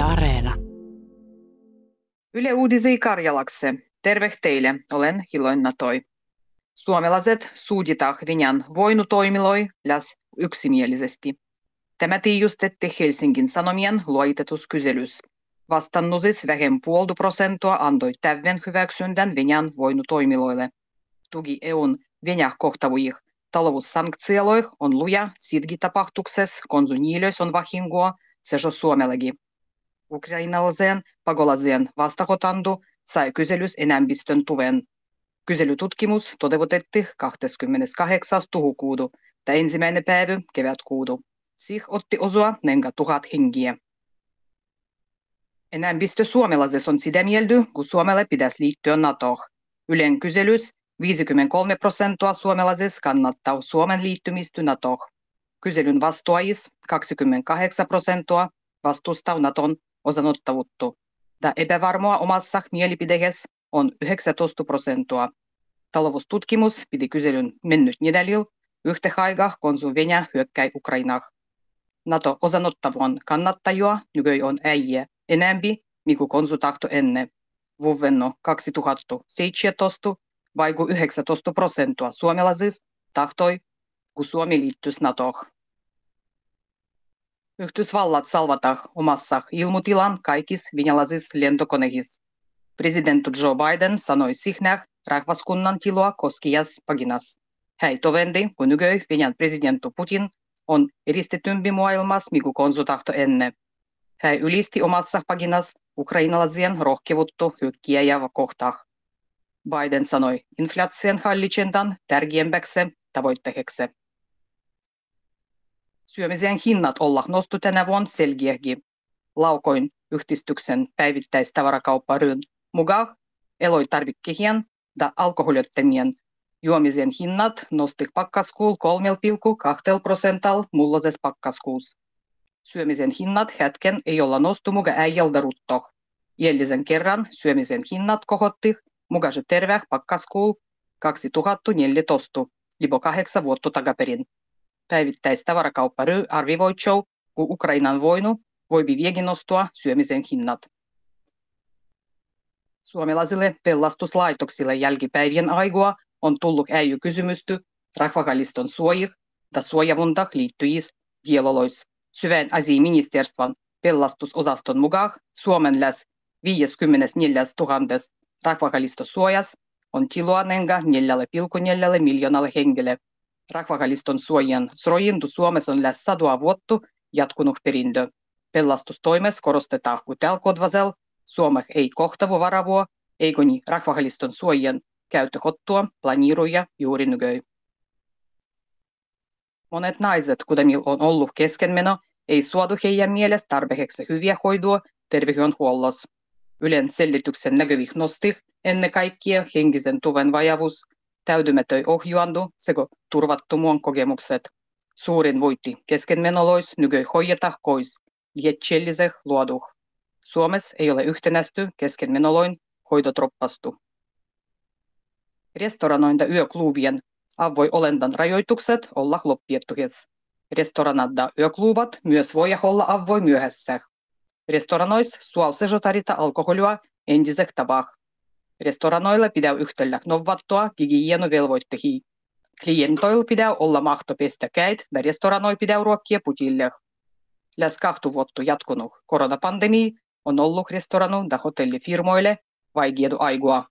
Yle Areena. Yle Uudisi Karjalakse. Terve teille, olen Hiloin Natoi. Suomalaiset suuditaan Venäjän voinutoimiloi läs yksimielisesti. Tämä tiijustetti Helsingin Sanomien luoitetuskyselys. Vastannusis vähem puoldu prosentua antoi täyden hyväksyndän Venäjän voinutoimiloille. Tugi EUn Venäjä kohtavuih taloussanktioille on luja sidgi tapahtuksessa konsu niilös on vahingoa sejo Suomellekin. Ukrainalaiseen pakolaiseen vastakotandu sai kyselys enemmistön tuven. Kyselytutkimus toteutettiin 28. tuhukuudu tai ensimmäinen päivä kevätkuudu. Sih otti nenga tuhat hengiä. Enemmistö suomalaisessa on sitä mieltä, kun Suomelle pitäisi liittyä NATOon. Ylen kyselys 53 prosenttia suomalaisista kannattaa Suomen liittymistä NATOon. Kyselyn vastuajis 28 prosenttia vastustaa Naton osanottavuutta. Epävarmoa omassa mielipideessä on 19 prosenttia. Taloustutkimus piti kyselyn mennyt nedälillä yhtä aikaa, kun Venäjä hyökkäi Ukrainaan. NATO osanottavuuden kannattajia nykyään on äijä enempi, mikä konsu tahto ennen. Vuovenno 2017 vaiku 19 prosenttia suomalaisista tahtoi, kun Suomi liittyisi NATOon. Yhdysvallat salvata omassa ilmutilan kaikissa venäläisissä lentokoneissa. Presidentti Joe Biden sanoi sihnäh rahvaskunnan tiloa koskias paginas. Hän tovendi, kun nykyään Venäjän presidentti Putin on eristetympi maailmassa, mikä konsutahto ennen. Hän ylisti omassa paginas ukrainalaisien rohkevuutta hyökkiä kohtaan. Biden sanoi inflaation hallitsentan tärkeämpäksi tavoitteeksi. Syömisen hinnat olla nostu tänä vuonna selkeäkin. Laukoin yhdistyksen päivittäistavarakaupparyön mukaan eloitarvikkehien ja alkoholittomien juomisen hinnat nosti pakkaskuul 3,2 prosental mulloses pakkaskuus. Syömisen hinnat hetken ei olla nostu muga äijältä rutto. Jäljisen kerran syömisen hinnat kohotti mukaiset terve pakkaskuul 2014, libo kahdeksan vuotta takaperin päivittäistavarakaupparyö arvivoi show, kun Ukrainan voinu voi vieläkin nostua syömisen hinnat. Suomalaisille pelastuslaitoksille jälkipäivien aigua on tullut äijy kysymysty rahvakaliston suojih ja suojavunta liittyjis dielolois. Syvän asiaministerstvan pelastusosaston mukaan Suomen läs 54 000 rahvakalistosuojas on tiloa nenga 4,4 miljoonalle henkilölle Rahvakaliston suojien suojintu Suomessa on lähes sadoa vuotta jatkunut perintö. Pelastustoimessa korostetaan, kun Suomeh ei kohtavu varavua, eikö niin rahvakaliston suojien käyttökottua planiiruja juuri nykyi. Monet naiset, kuten on ollut keskenmeno, ei suodu heidän mielestä tarpeeksi hyviä hoidua terveydenhuollossa. Ylen selityksen näkyvih nosti ennen kaikkea henkisen tuven vajavuus, täydymätön ohjuandu sekä turvattomuun kokemukset. Suurin voitti keskenmenolois nykyi hoijata kois lietselliseh luoduh. Suomessa ei ole yhtenästy keskenmenoloin hoitotroppastu. Restoranointa yöklubien avoi olentan rajoitukset olla loppiettuhes. Restoranadda yöklubat myös voi olla avoi myöhässä. Restoranois suolsejo tarita alkoholia entisek tabah. Restoranoilla pitää yhtälä novattua hygienivelvoitteisiin. Klientoilla pitää olla mahto pestä käit ja restoranoi pitää ruokkia putille. Läs kahtu vuotta jatkunut koronapandemia on ollut restoranu ja hotellifirmoille vaikeadu aigua.